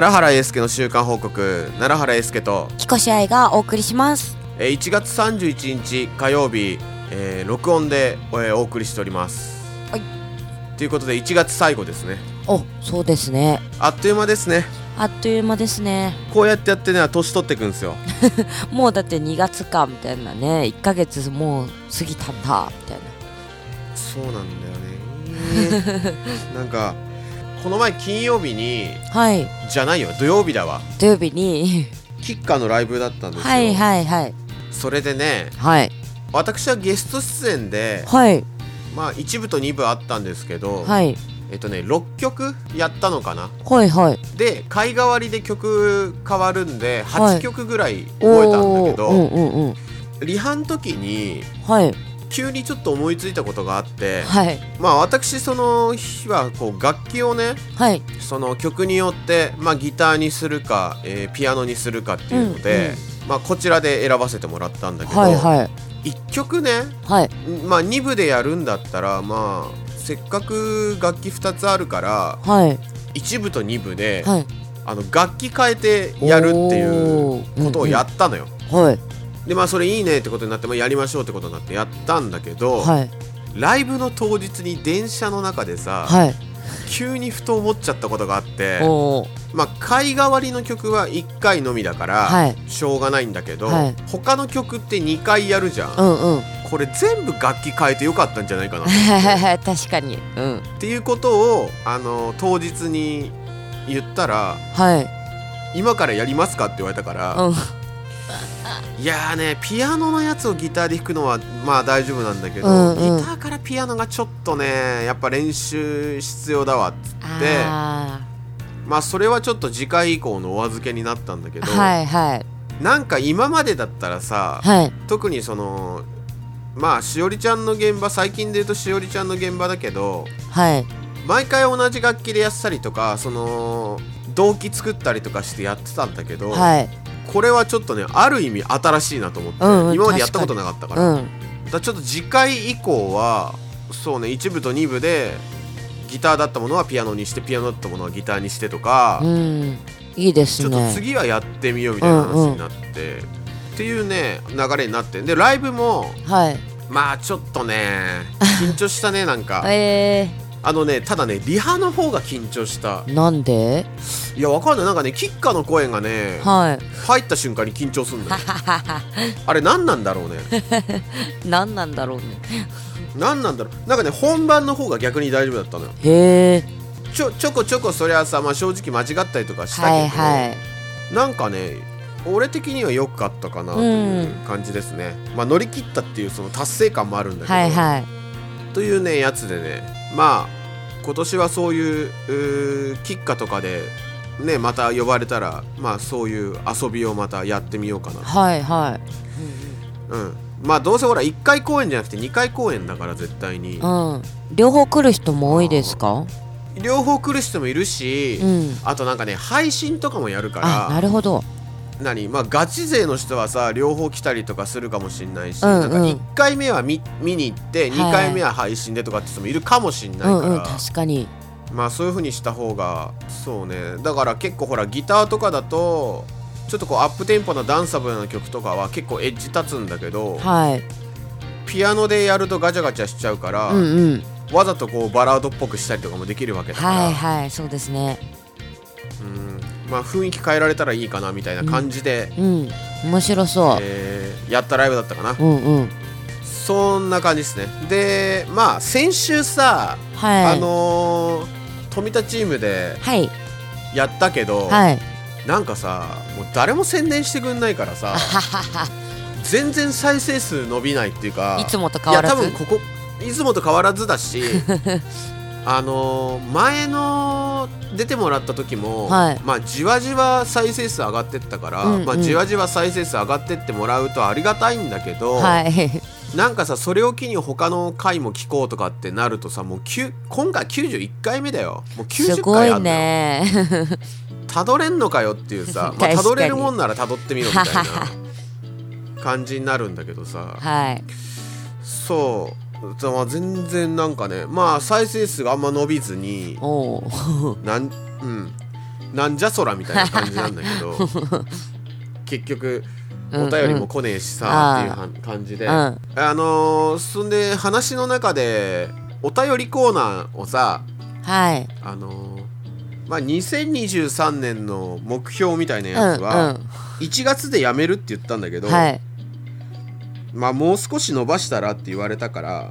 奈良原英介の週間報告。奈良原英介と。木越愛がお送りします。えー1月31日火曜日、えー録音で、えーお送りしております。はい。ということで1月最後ですね。おそうですね。あっという間ですね。あっという間ですね。こうやってやってね年取ってくんですよ。もうだって2月かみたいなね。1ヶ月もう過ぎたんだみたいな。そうなんだよね。なんかこの前金曜日にはい。じゃないよ。土曜日だわ。土曜日に。キッカーのライブだったんですよ、はいはいはい。それでねはい。私はゲスト出演ではい。まあ1部と2部あったんですけど、はい。えっとね6曲やったのかな。はいはい。で回替わりで曲変わるんではい。8曲ぐらい覚えたんだけど、おー。うんうんうん。リハの時にはい急にちょっと思いついたことがあってはい。まあ私その日はこう楽器をねはい。その曲によって、まあ、ギターにするか、えーピアノにするかっていうので、まあ、こちらで選ばせてもらったんだけど、はいはい。1曲ね、はい。まあ、2部でやるんだったらまあせっかく楽器2つあるからはい。1部と2部で、はい。あの楽器変えてやるっていうことをやったのよ。はいでまあそれいいねってことになって、まあ、やりましょうってことになってやったんだけど、はい。ライブの当日に電車の中でさ、はい。急にふと思っちゃったことがあってまあ回替わりの曲は1回のみだから、はい。しょうがないんだけど、はい。他の曲って2回やるじゃん、うんうん。これ全部楽器変えてよかったんじゃないかな。っ 確かに。うん。ていうことをあの当日に言ったらはい「今からやりますか?」って言われたから、うんいやーねピアノのやつをギターで弾くのはまあ大丈夫なんだけど、うんうん。ギターからピアノがちょっとねやっぱ練習必要だわっつって。あまあそれはちょっと次回以降のお預けになったんだけど、ーはいはい。なんか今までだったらさはい。特にそのまあしおりちゃんの現場最近で言うとしおりちゃんの現場だけどはい。毎回同じ楽器でやってたりとかその動機作ったりとかしてやってたんだけど、はいこれはちょっとねある意味新しいなと思って、うんうん今までやったことなかったから。うん。だちょっと次回以降はそうね1部と2部でギターだったものはピアノにしてピアノだったものはギターにしてとか、うん。いいですちょっとね次はやってみようみたいな話になって、っていうね流れになって。でライブもはい。まあちょっとね緊張したねなんか。えあのねただねリハの方が緊張した。ー、なんで？いやわかんない。なんかねキッカーの声がねはい。入った瞬間に緊張するんだよ。あれ何なんだろうね？何なんだろうね？何なんだろう？なんかね本番の方が逆に大丈夫だったのよ。へえ。ちょちょこちょこそりゃさ、まあ、正直間違ったりとかしたけど、はいはい。なんかね俺的には良かったかなという感じですね、まあ乗り切ったっていうその達成感もあるんだけど、はいはい。というねやつでねまあ今年はそういううーキッカとかでねまた呼ばれたらまあそういう遊びをまたやってみようかなはいはい。うん。まあどうせほら1回公演じゃなくて2回公演だから絶対に。うん。両方来る人も多いですか？両方来る人もいるし、うん。あとなんかね配信とかもやるかあならるほど何まあガチ勢の人はさ両方来たりとかするかもしんないし、うんうん。なんか1回目は見見に行って2回目は配信でとかって人もいるかもしんないから、うんうん確かに。まあそういう風にした方がそうね。だから結構ほらギターとかだとちょっとこうアップテンポなダンサブルな曲とかは結構エッジ立つんだけどはい。ピアノでやるとガチャガチャしちゃうから、うんうん。わざとこうバラードっぽくしたりとかもできるわけだから、はいはいそうですね。うんまあ雰囲気変えられたらいいかなみたいな感じで、うん。面白そう。えーやったライブだったかな、うんうん。そんな感じですね。でまあ先週さ、はい。あのー富田チームではい。やったけど、はい。なんかさもう誰も宣伝してくんないからさ全然再生数伸びないっていうかいつもと変わらず。いや多分ここいつもと変わらずだし あのー前の出てもらった時も、はい。まあじわじわ再生数上がってったから、うんうん。まあ、じわじわ再生数上がってってもらうとありがたいんだけど、はい。なんかさそれを機に他の回も聞こうとかってなるとさもう今回91回目だよ。もう90すごい回あんのよ。ね。たどれんのかよっていうさ、まあ、たどれるもんならたどってみろみたいな 感じになるんだけどさ。はい。そうまあ全然なんかねまあ再生数があんま伸びずに なんうん。なんじゃそらみたいな感じなんだけど 結局お便りも来ねえしさ、っていうは感じで、うん。あのーそんで話の中でお便りコーナーをさはい。あのーまあ2023年の目標みたいなうんやつは、うん1月でやめるって言ったんだけど、はいまあもう少し伸ばしたらって言われたから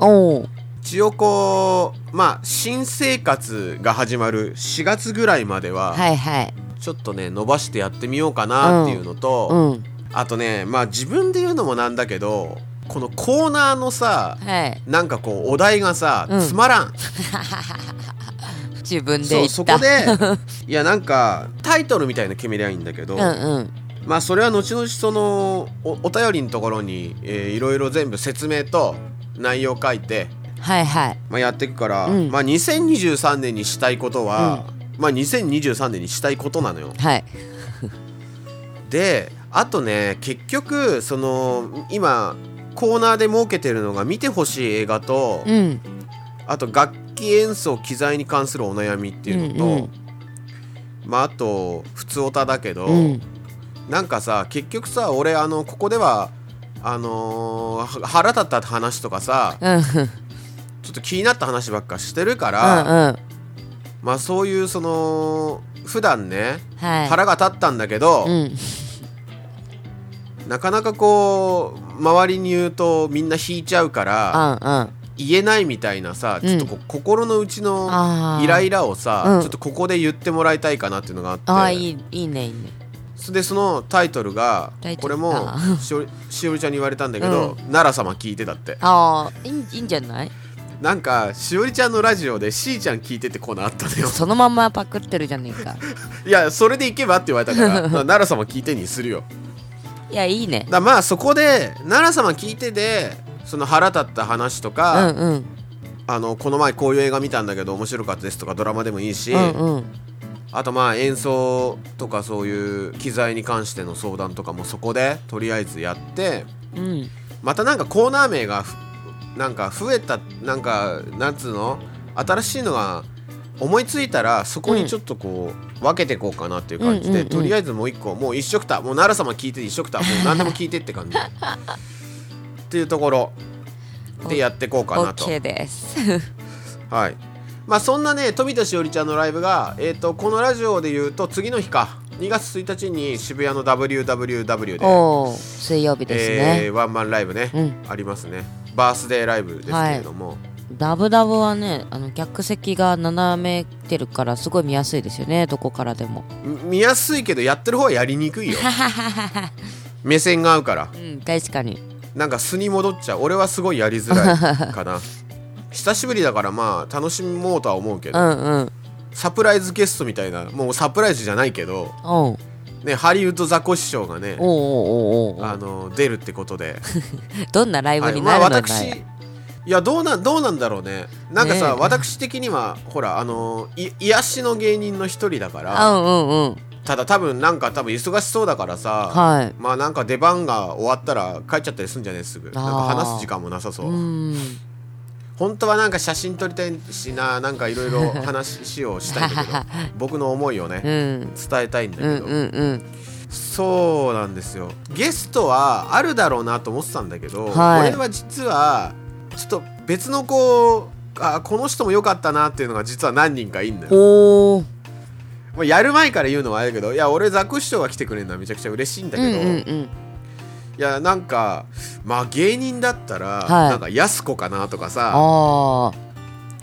一応こうまあ新生活が始まる4月ぐらいまでは、はいはい。ちょっとね伸ばしてやってみようかなっていうのと、うんあとねまあ自分で言うのもなんだけどこのコーナーのさはい。なんかこうお題がさ、うん。つまらん。自分でそう言った。そこで いやなんかタイトルみたいなの決めりゃいいんだけど、うんうんまあそれは後々そのおお便りのところに、えーいろいろ全部説明と内容書いて、はいはい。まあ、やっていくから、うん。まあ2023年にしたいことは、まあ2023年にしたいことなのよ。はい。であとね結局その今コーナーで設けてるのが見てほしい映画と、うん。あと楽器演奏機材に関するお悩みっていうのと、うんうん。まああと普通オタだけど、うんなんかさ結局さ俺あのここではあのーは腹立った話とかさちょっと気になった話ばっかしてるかうら、んうん。まあそういうその普段ねはい。腹が立ったんだけど、うん。なかなかこう周りに言うとみんな引いちゃうからうんうん。言えないみたいなさ、うん。ちょっとこう心の内のイライラをさ、うん。ちょっとここで言ってもらいたいかなっていうのがあって。あーいいいいねいいね。そでそのタイトルがタイトこれもしおりしおりちゃんに言われたんだけど、奈良様聞いてたって。ああいいいいんじゃない？なんかしおりちゃんのラジオでしーちゃん聞いてってコーナーあったのよ。そのまんまパクってるじゃねえか。いやそれでいけばって言われたから まあ奈良様聞いてにするよ。いやいいね。だまあそこで奈良様聞いてでその腹立った話とうか、んうん。あのこの前こういう映画見たんだけど面白かったですとかドラマでもいいし、うんうんあとまあ演奏とかそういう機材に関しての相談とかもそこでとりあえずやってうん。またなんかコーナー名がふなんか増えたなんかなんつうの？新しいのが思いついたらそこにちょっとこう、分けていこうかなっていう感じで、とりあえずもう一個もう一色たもう奈良様聞いて一色たもう何でも聞いてって感じ。っていうところでやっていこうかなと。OK です。はいまあそんなね富田しおりちゃんのライブが、えー、とこのラジオで言うと次の日か。2月1日に渋谷の WWW で、水曜日ですね、えーワンマンライブね、うん。ありますね。バースデーライブですけれども、ダブダブはねあの客席が斜めてるからすごい見やすいですよね。どこからでも。み見やすいけどやってる方はやりにくいよ。目線が合うから。うん確かに。なんか素に戻っちゃう。俺はすごいやりづらいかな 久しぶりだからまあ楽しもうとは思うけうど、んうん。サプライズゲストみたいなもうサプライズじゃないけど、おうね、ハリウッドザコシショウがねおうおうおうおう。あの出るってことで。どんなライブになるのだ私よ、いやどうなんどうなんだろうね。なんかさ、ねえ。私的にはほらあのい癒しの芸人の一人だかうらんうんうん。ただ多分なんか多分忙しそうだからさ、はい。まあなんか出番が終わったら帰っちゃったりするんじゃねえすぐ。なんか話す時間もなさそう、うん本当はなんか写真撮りたいしななんかいろいろ 話をしたいんだけど 僕の思いをねうん。伝えたいんだけど、うんうんうん。そうなんですよ。ゲストはあるだろうなと思ってたんだけど、はい。これは実はちょっと別の子あこの人も良かったなっていうのが実は何人かいんだよ。おおもうやる前から言うのはあれだけどいや俺ザク師匠が来てくれるのはめちゃくちゃ嬉しいんだうんけど、うんうんいやなんかまあ芸人だったら、はい。なんかやす子かなとかさ。あ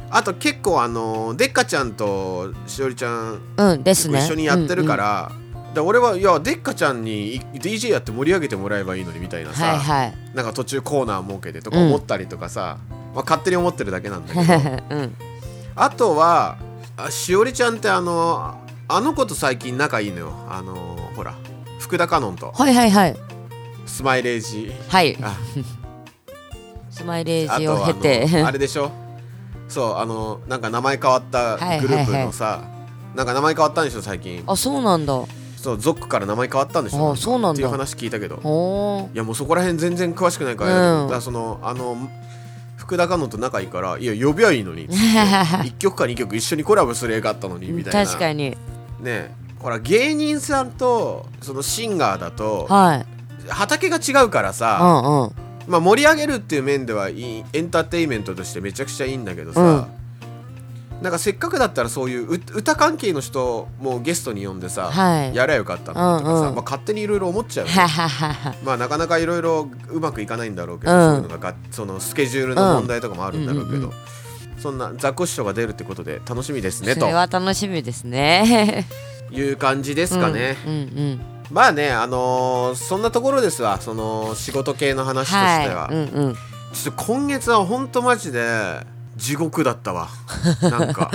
あと結構あのでっかちゃんとしおりちゃんあうんですね。一緒にやってるから、で俺はいやでっかちゃんにい DJ やって盛り上げてもらえばいいのにみたいなさ、はいはい。なんか途中コーナー設けてとか思ったりとかさ、まあ、勝手に思ってるだけなんだけど。うん。あとはあしおりちゃんってあのあの子と最近仲いいのよ。あのほら福田かのんと。はいはいはいスマイレージ。はい。あ。スマイレーあジを経て。の あれでしょ？そうあのなんか名前変わったグループのさ、なんか名前変わったんでしょ最近。あそうなんだ。そうゾックから名前変わったんでしょあそうなんだ。っていう話聞いたけど。おいやもうそこら辺全然詳しくないからうん。だからそのあの福田かのんと仲いいからいや呼びゃいいのに。っつって1曲か2曲一緒にコラボする映画あったのにみたいな。確かに。ねほら芸人さんとそのシンガーだとはい畑が違うからうさ、んうん。まあ、盛り上げるっていう面ではいいエンターテインメントとしてめちゃくちゃいいんだけどさ、なんかせっかくだったらそういうう歌関係の人もゲストに呼んでさ、はい。やりゃよかったのにとかさ、うんうん。まあ、勝手にいろいろ思っちゃうまあなかなかいろいろうまくいかないんだろうけど、うん。そういうのががそのスケジュールの問題とかもあるんだろうけど、うんうんそんなザコシショウが出るってことで楽しみですねと。それは楽しみですね。いう感じですかね、うんうんまあねあのーそんなところですわ。その仕事系の話としては、はい。うんうん。ちょっと今月はほんとマジで地獄だったわ。なんか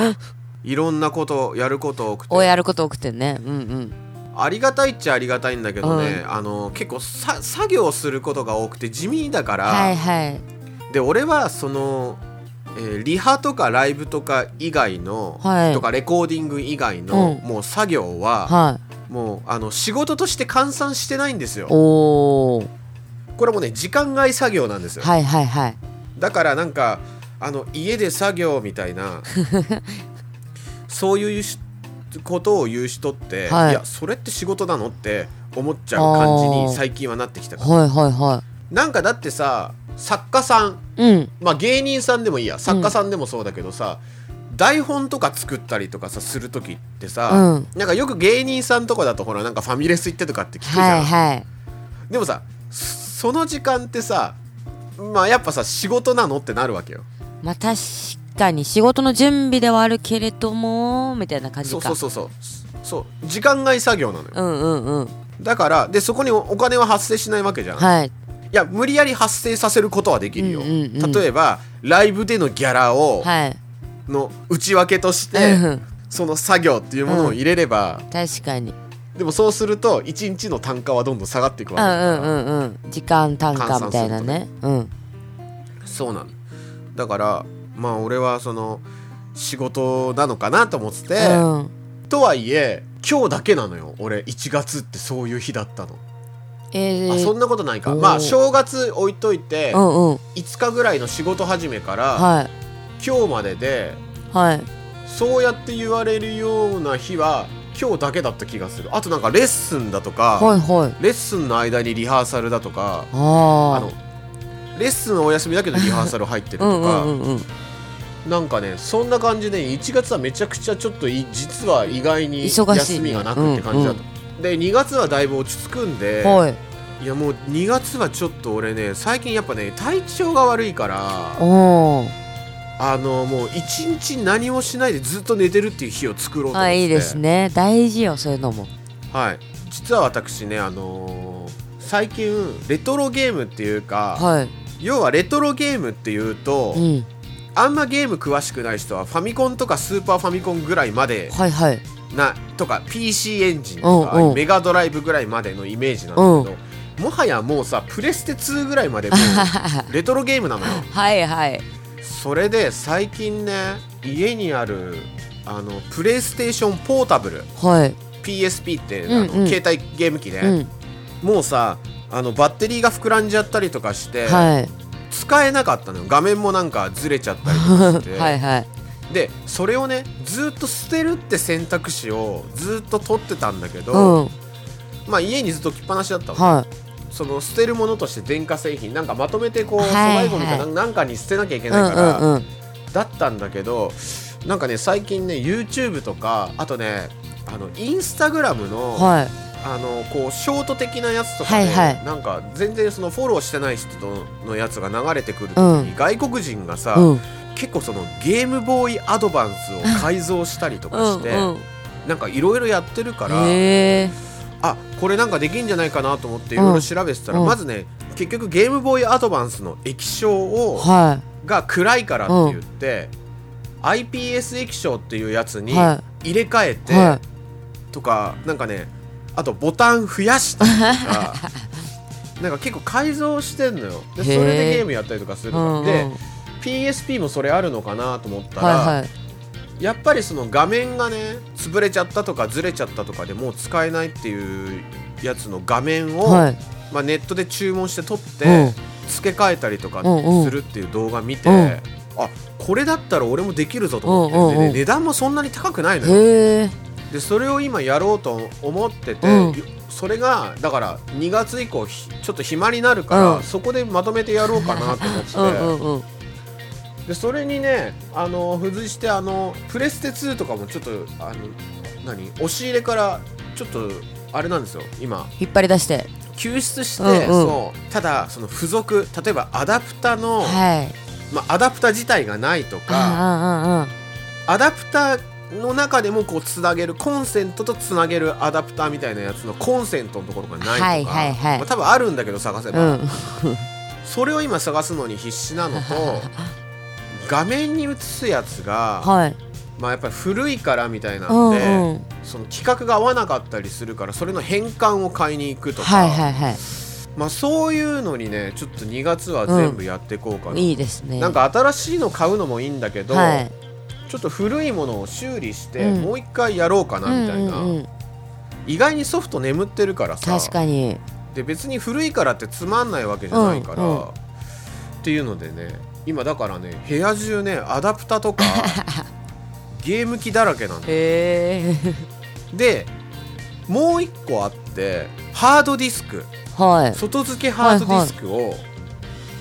いろんなことやること多くて。をやること多くてね。うんうん。ありがたいっちゃありがたいんだけどね、あの結構さ作業することが多くて地味だから、はいはい。で俺はその、えーリハとかライブとか以外の、はい。とかレコーディング以外の、うん。もう作業は、はもうあの仕事として換算してないんですよ。いおおこれもね時間外作業なんですよ、はいはいはい。だからなんかあの家で作業みたいな そういうしことを言う人って、はい。い、やそれって仕事なのって思っちゃう感じに最近はなってきたから。はいはいはなんかだってさ作家さん。いうん。まあ芸人さんでもいいや。作家さんでもそうだけどさ、台本とか作ったりとかさする時ってさ、うん。なんかよく芸人さんとかだとほらなんかファミレス行ってとかって聞くじゃん、はいはい。でもさその時間ってさまあやっぱさ仕事なのってなるわけよ。まあ確かに仕事の準備ではあるけれどもみたいな感じか。そうそうそうそう。そう時間外作業なのよ。うんうんうん。だからでそこにおお金は発生しないわけじゃん、い、はい。や無理やり発生させることはできるよ、うんうんうん。例えばライブでのギャラを、はいの内訳としうて、ん。その作業っていうものを入れれば、確かに。でもそうすると1日の単価はどんどん下がっていくわけだから、うんうんうんうん。時間単価みたいなね。うんそうなの。だからまあ俺はその仕事なのかなと思ってて、うん。とはいえ今日だけなのよ。俺1月ってそういう日だったの、えー。あそんなことないか。まあ正月置いといて、うんうん。5日ぐらいの仕事始めから、はい今日までではい。そうやって言われるような日は今日だけだった気がする。あとなんかレッスンだとか、はいはい。レッスンの間にリハーサルだとかああのレッスンはお休みだけどリハーサル入ってるあうんとか、うんうんうん。なんかねそんな感じで1月はめちゃくちゃちょっとい実は意外に休みがなくって感じだと、で2月はだいぶ落ち着くんで、はい。いやもう2月はちょっと俺ね最近やっぱね体調が悪いからあのもう一日何もしないでずっと寝てるっていう日を作ろうと思って。あいいですね。大事よそういうのも。はい。実は私ねあのー最近レトロゲームっていうか、はい。要はレトロゲームっていうと、うん。あんまゲーム詳しくない人はファミコンとかスーパーファミコンぐらいまではいはい。なとか PC エンジンとか、メガドライブぐらいまでのイメージなんだけど、もはやもうさプレステ2ぐらいまでもう レトロゲームなのよ。はいはいそれで最近ね家にあるあのプレイステーションポータブルはい PSP って、うんうん。あの携帯ゲーム機ね、うん。もうさあのバッテリーが膨らんじゃったりとかして、はい。使えなかったのよ。画面もなんかずれちゃったりとかして。はいはい。でそれをねずっと捨てるって選択肢をずっと取ってたんだけど、うん。まあ家にずっと置きっぱなしだったの、はその捨てるものとして電化製品なんかまとめてこう粗はいはい。大ごみかなんかに捨てなきゃいけいないから、うんうんうん。だったんだけどなんかね最近ね YouTube とかあとねあのインスタグラムの、はい。あのこうショート的なやつとかね、はいはい。なんか全然そのフォローしてない人のやつが流れてくる時に、うん。外国人がさ、うん。結構そのゲームボーイアドバンスを改造したりとかして、うんなんかいろいろやってるから、あこれなんかできんじゃないかなと思っていろいろ調べてたら、うん。まずね結局ゲームボーイアドバンスの液晶を、はが暗いからって言って、iPS 液晶っていうやつに入れ替えて、い。はとかなんかねあとボタン増やしたりとか なんか結構改造してんのよ。でそれでゲームやったりとかするいうんうんで PSP もそれあるのかなと思ったら、はいはいやっぱりその画面がね潰れちゃったとかずれちゃったとかでもう使えないっていうやつの画面を、はい。まあ、ネットで注文して撮って、うん。付け替えたりとかうんうんするっていう動画見て、うん。あこれだったら俺もできるぞと思って、うんうんうん。値段もそんなに高くないのよ。でそれを今やろうと思ってて、うん。それがだから2月以降ひちょっと暇になるから、うん。そこでまとめてやろうかなと思って。うんうんうんでそれにねあの付随してあのプレステ2とかもちょっとあの何押し入れからちょっとあれなんですよ今。引っ張り出して。救出して、うんうん。そう。ただその付属例えばアダプタの、はい。まあ、アダプタ自体がないとかアダプタの中でもこうつなげるコンセントとつなげるアダプターみたいなやつのコンセントのところがないとか、はいはいはい。まあ、多分あるんだけど探せば、うん。それを今探すのに必死なのと 画面に映すやつが、はい。まあ、やっぱり古いからみたいなうんんで、うんその規格が合わなかったりするからそれの変換を買いに行くとか、はいはいはまあ、そういうのにねちょっと2月は全部やっていこうかな、いいいですね。なんか新しいの買うのもいいんだけど、はい。ちょっと古いものを修理して、うん。もう一回やろうかなみたいな、うんうんうん。意外にソフト眠ってるからさ。確かに。で別に古いからってつまんないわけじゃないから、うんうん。っていうのでね今だからね部屋中ねアダプタとか ゲーム機だらけなのへえ。でもう一個あってハードディスク。はい。外付けハードディスクを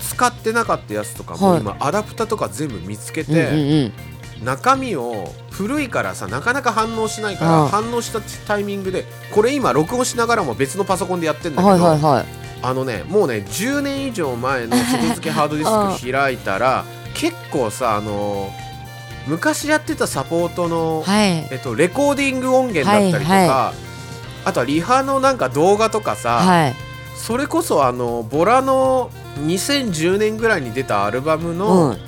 使ってなかったやつとかもはい。今アダプタとか全部見つけうんうんてうん。中身を古いからさなかなか反応しないかうんら反応したタイミングでこれ今録音しながらも別のパソコンでやってんだけはいはいどはいあのねもうね10年以上前の外付けハ ードディスク開いたら結構さあの昔やってたサポートのはい。えっと、レコーディング音源だったりとか、はいはあとはリハのなんか動画とかさ、はい。それこそあのボラの2010年ぐらいに出たアルバムうのん。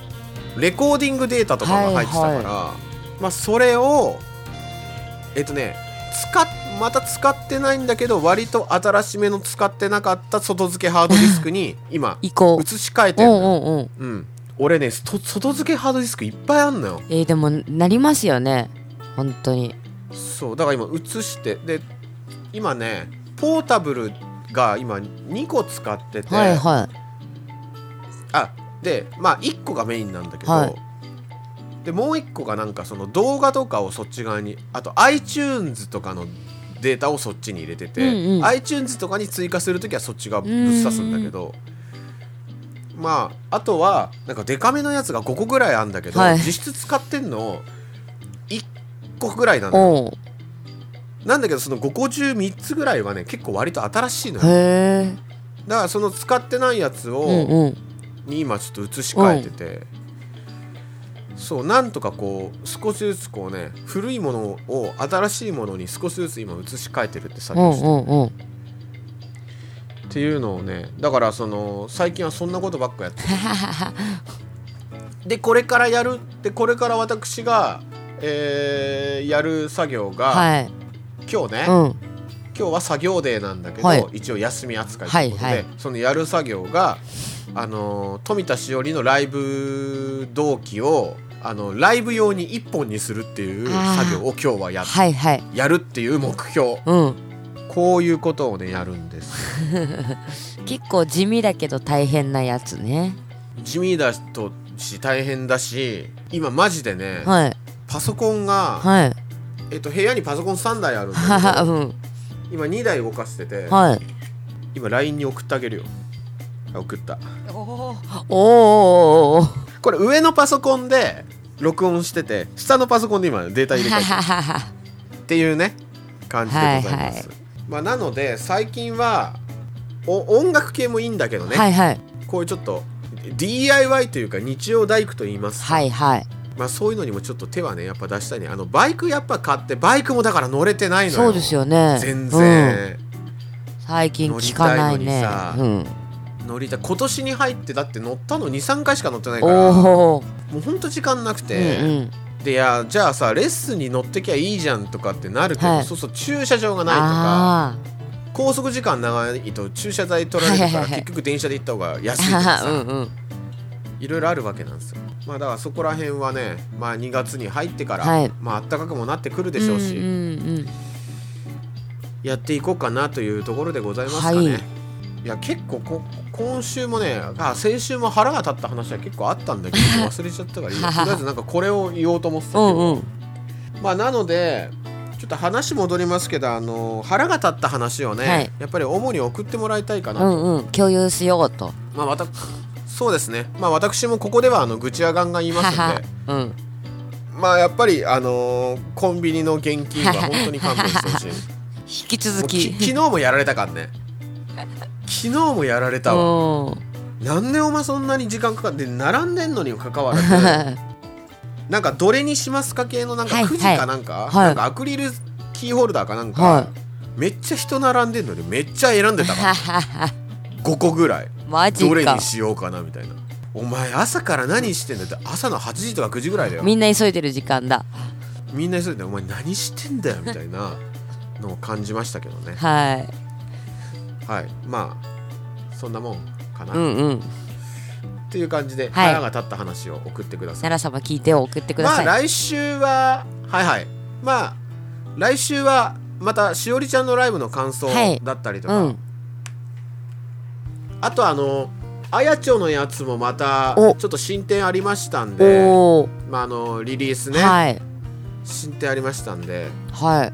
レコーディングデータとかが入ってたから、まあそれをえっとね使っまた使ってないんだけど割と新しめの使ってなかった外付けハードディスクに 今移し替えてうんるのよ、うんうんうん、俺ねそ外付けハードディスクいっぱいあんのよ。えーでもなりますよね。本当に。そうだから今移してで今ねポータブルが今2個使ってて、はいはあでまあ1個がメインなんだけど、はいでもう1個がなんかその動画とかをそっち側にあと iTunes とかのデータをそっちに入れてて、うんうん。iTunes とかに追加するときはそっち側ぶっ刺すんだけどまああとはなんかデカめのやつが5個ぐらいあるんだけど、はい。実質使ってんの1個ぐらいないのなんだけどその5個中3つぐらいはね結構割と新しいのよ。だからその使ってないやつを、うんうん。に今ちょっと移し替えてて、そうなんとかこう少しずつこうね古いものを新しいものに少しずつ今移し替えてるって作うん業してる、っていうのをねだからその最近はそんなことばっかやってる。でこれからやるでこれから私が、えーやる作業が、はい。今日ね、うん。今日は作業デーなんだけど、はい。一応休み扱いということで、はいはい。そのやる作業があのー富田しおりのライブ同期をあのライブ用に一本にするっていう作業を今日はやはいはい。やるっていう目標。うん。こういうことをねやるんです 結構地味だけど大変なやつね。地味だとし大変だし今マジでね、はい。パソコンが、はい。えっと、部屋にパソコン3台あるんだ うん。今2台動かしてて、はい。今 LINE に送ってあげるよ。あ送った。おおおおこれ上のパソコンで録音してて下のパソコンで今データ入れ替えてる。っていうね感じでございます、はいはい。まあ、なので最近はお音楽系もいいんだけどね、はいはい。こういうちょっと DIY というか日曜大工と言いますか、はいはい。まあ、そういうのにもちょっと手はねやっぱ出したいね。あのバイクやっぱ買ってバイクもだから乗れてないのよ。そうですよね。全うん。然、最近聞かないね。乗りたいのにさ。うん乗りたい。今年に入ってだって乗ったの23回しか乗ってないから。おもおうほんと時間なくうんて、うん。でいやじゃあさレッスンに乗ってきゃいいじゃんとかってなるけど、はい。そうそう駐車場がないとかあ高速時間長いと駐車代取られるから結局電車で行った方が安いとかあさ、うんうん。いろいろあるわけなんですよ。まあだからそこら辺はねまあ2月に入ってから、はい。まあ暖かくもなってくるでしょうし、うんうん。やっていこうかなというところでございますかね、はいい、や結構こ今週もねあ先週も腹が立った話は結構あったんだけど 忘れちゃったからいいや。とりあえず なんかこれを言おうと思ってたけど、うんうん。まあなのでちょっと話戻りますけどあの腹が立った話をね、はい。やっぱり主に送ってもらいたいかなと、うんうん。共有しようと。まあわたそうですね。まあ私もここではあの愚痴はガンガン言いますんで。うん。まあやっぱりあのーコンビニの現金は本当に勘弁してほしい。引き続き昨日もやられたからね昨日もやられたわ。うん。なんでお前そんなに時間かかって並んでんのにもかかわらず。なんかどれにしますか系のなんかはい。くじかなんか、はい。なんかアクリルキーホルダーかなんか、はい。めっちゃ人並んでんのにめっちゃ選んでたから。5個ぐらい。どれにしようかなみたいな。お前朝から何してんだって。朝の8時とか9時ぐらいだよ。みんな急いでる時間だ。みんな急いでお前何してんだよみたいなのを感じましたけどね。はいはい。まあそんなもんかな、っうんうん。ていう感じではい。腹が立った話を送ってください、奈良様聞いて送ってくだまあさい、来週ははいはい。まあ来週はまたしおりちゃんのライブの感想はい。だったりとか、うん。あとあのあやちょのやつもまたちおょっと進展ありましたんでまああのリリースね、はい。進展ありましたんで。はい。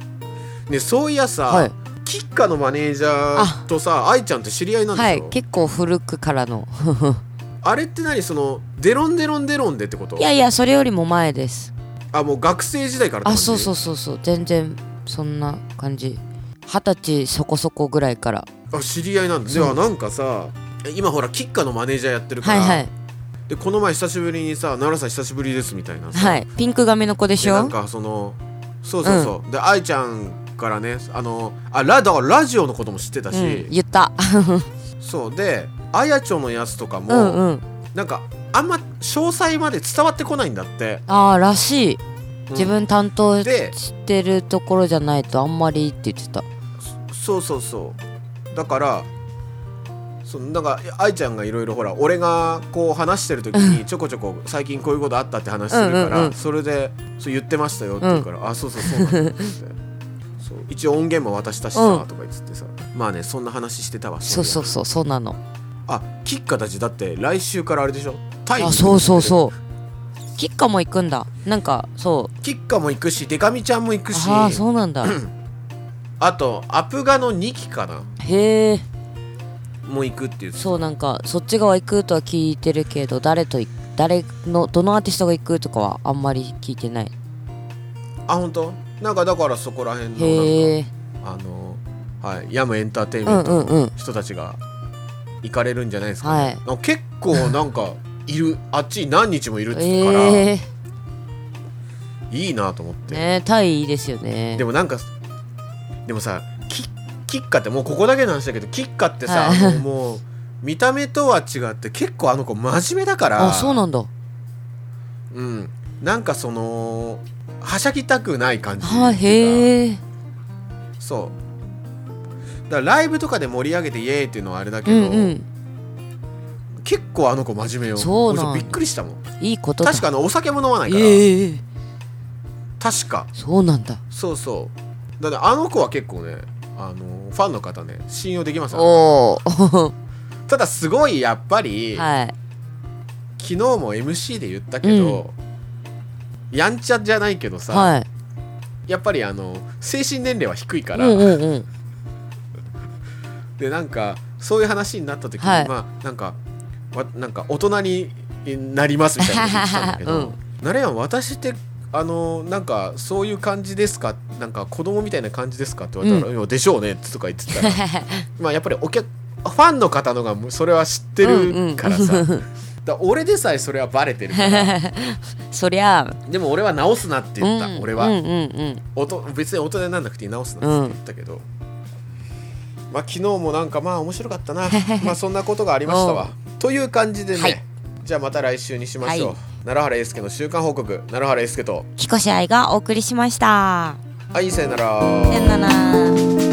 ねそういやさ、はいキッカのマネージャーとさ愛ちゃんって知り合いなんでしょ、はい結構古くからの。あれって何そのデロンデロンデロンでってこと？いやいやそれよりも前です。あもう学生時代からあそうそうそうそう。全然そんな感じ。二十歳そこそこぐらいから。あ知り合いなんだ。でそう。はなんかさえ今ほらキッカのマネージャーやってるから、はいはい。でこの前久しぶりにさ奈良さん久しぶりですみたいなさ、はい。ピンク髪の子でしょ？でなんかそのそうそうそう、で愛ちゃんからねあのあラだからラジオのことも知ってたし、うん言った。そうであやちょのやつとかも、うんうん。なんかあんま詳細まで伝わってこないんだって、ああらしい。うん。自分担当しでてるところじゃないとあんまりって言ってた。そうそうそう。だからそうなんか愛ちゃんがいろいろほら俺がこう話してる時に ちょこちょこ最近こういうことあったって話するから、うんうんうん。それでそう言ってましたよって言うから、あそうそうそうなんだってそう。一応音源も渡したしさ、うんとか言ってさ。まあねそんな話してたわそうそううそうそうなの。あキッカたちだって来週からあれでしょ？タイにあそうそうそう。キッカも行くんだ。なんかそう。キッカも行くしデカミちゃんも行くし。ああそうなんだ。あとアプガの2期かな。へえもう行くって言ってそうなんかそっち側行くとは聞いてるけど誰と行誰のどのアーティストが行くとかはあんまり聞いてない。あ本当？なんかだからそこら辺のあのはいヤムエンターテインうんメントのうんうん人たちが行かれるんじゃないですか、ね。はい。なんか結構なんかいるあっちに何日もいるっつうから、えいいなと思って、えねタイいいですよね。でもなんかでもさキキッカってもうここだけの話だけどキッカってさ、はい。もう見た目とは違って結構あの子真面目だから。あそうなんだ。うん、なんかそのはしゃぎたくない感じはへえ。そう。だからライブとかで盛り上げてイエーイっていうのはあれだけど、うんうん。結構あの子真面目よ。そうなん俺びっくりしたもん。いいことだ。確かあのお酒も飲まないから、ええ確かそうなんだ。そうそう。だってあの子は結構ねあのファンの方ね信用できますよおおただすごいやっぱり、はい。昨日も MC で言ったけど、やんちゃじゃないけどさ、はい。やっぱりあの精神年齢は低いから、うんうんうん。でなんかそういう話になった時に、はい。まあなんかわなんか大人になりますみたいなこと言ってたんだけど、うんなれやん私ってあのなんかそういう感じですか？なんか子供みたいな感じですか？って言われたら「いやでしょうね」とか言ってたら まあやっぱりお客ファンの方のがそれは知ってるからさ、だ俺でさえそれはバレてるから。そりゃでも俺は直すなって言った、うん俺は、うんうんうん。別に大人になんなくていい直すなって言った。けど、まあ昨日もなんかまあ面白かったな。まあそんなことがありましたわ。という感じでね、はい。じゃあまた来週にしましょう、はい。奈良原英介の週刊報告奈良原英介と彦し愛がお送りしましたはいさよならさよなら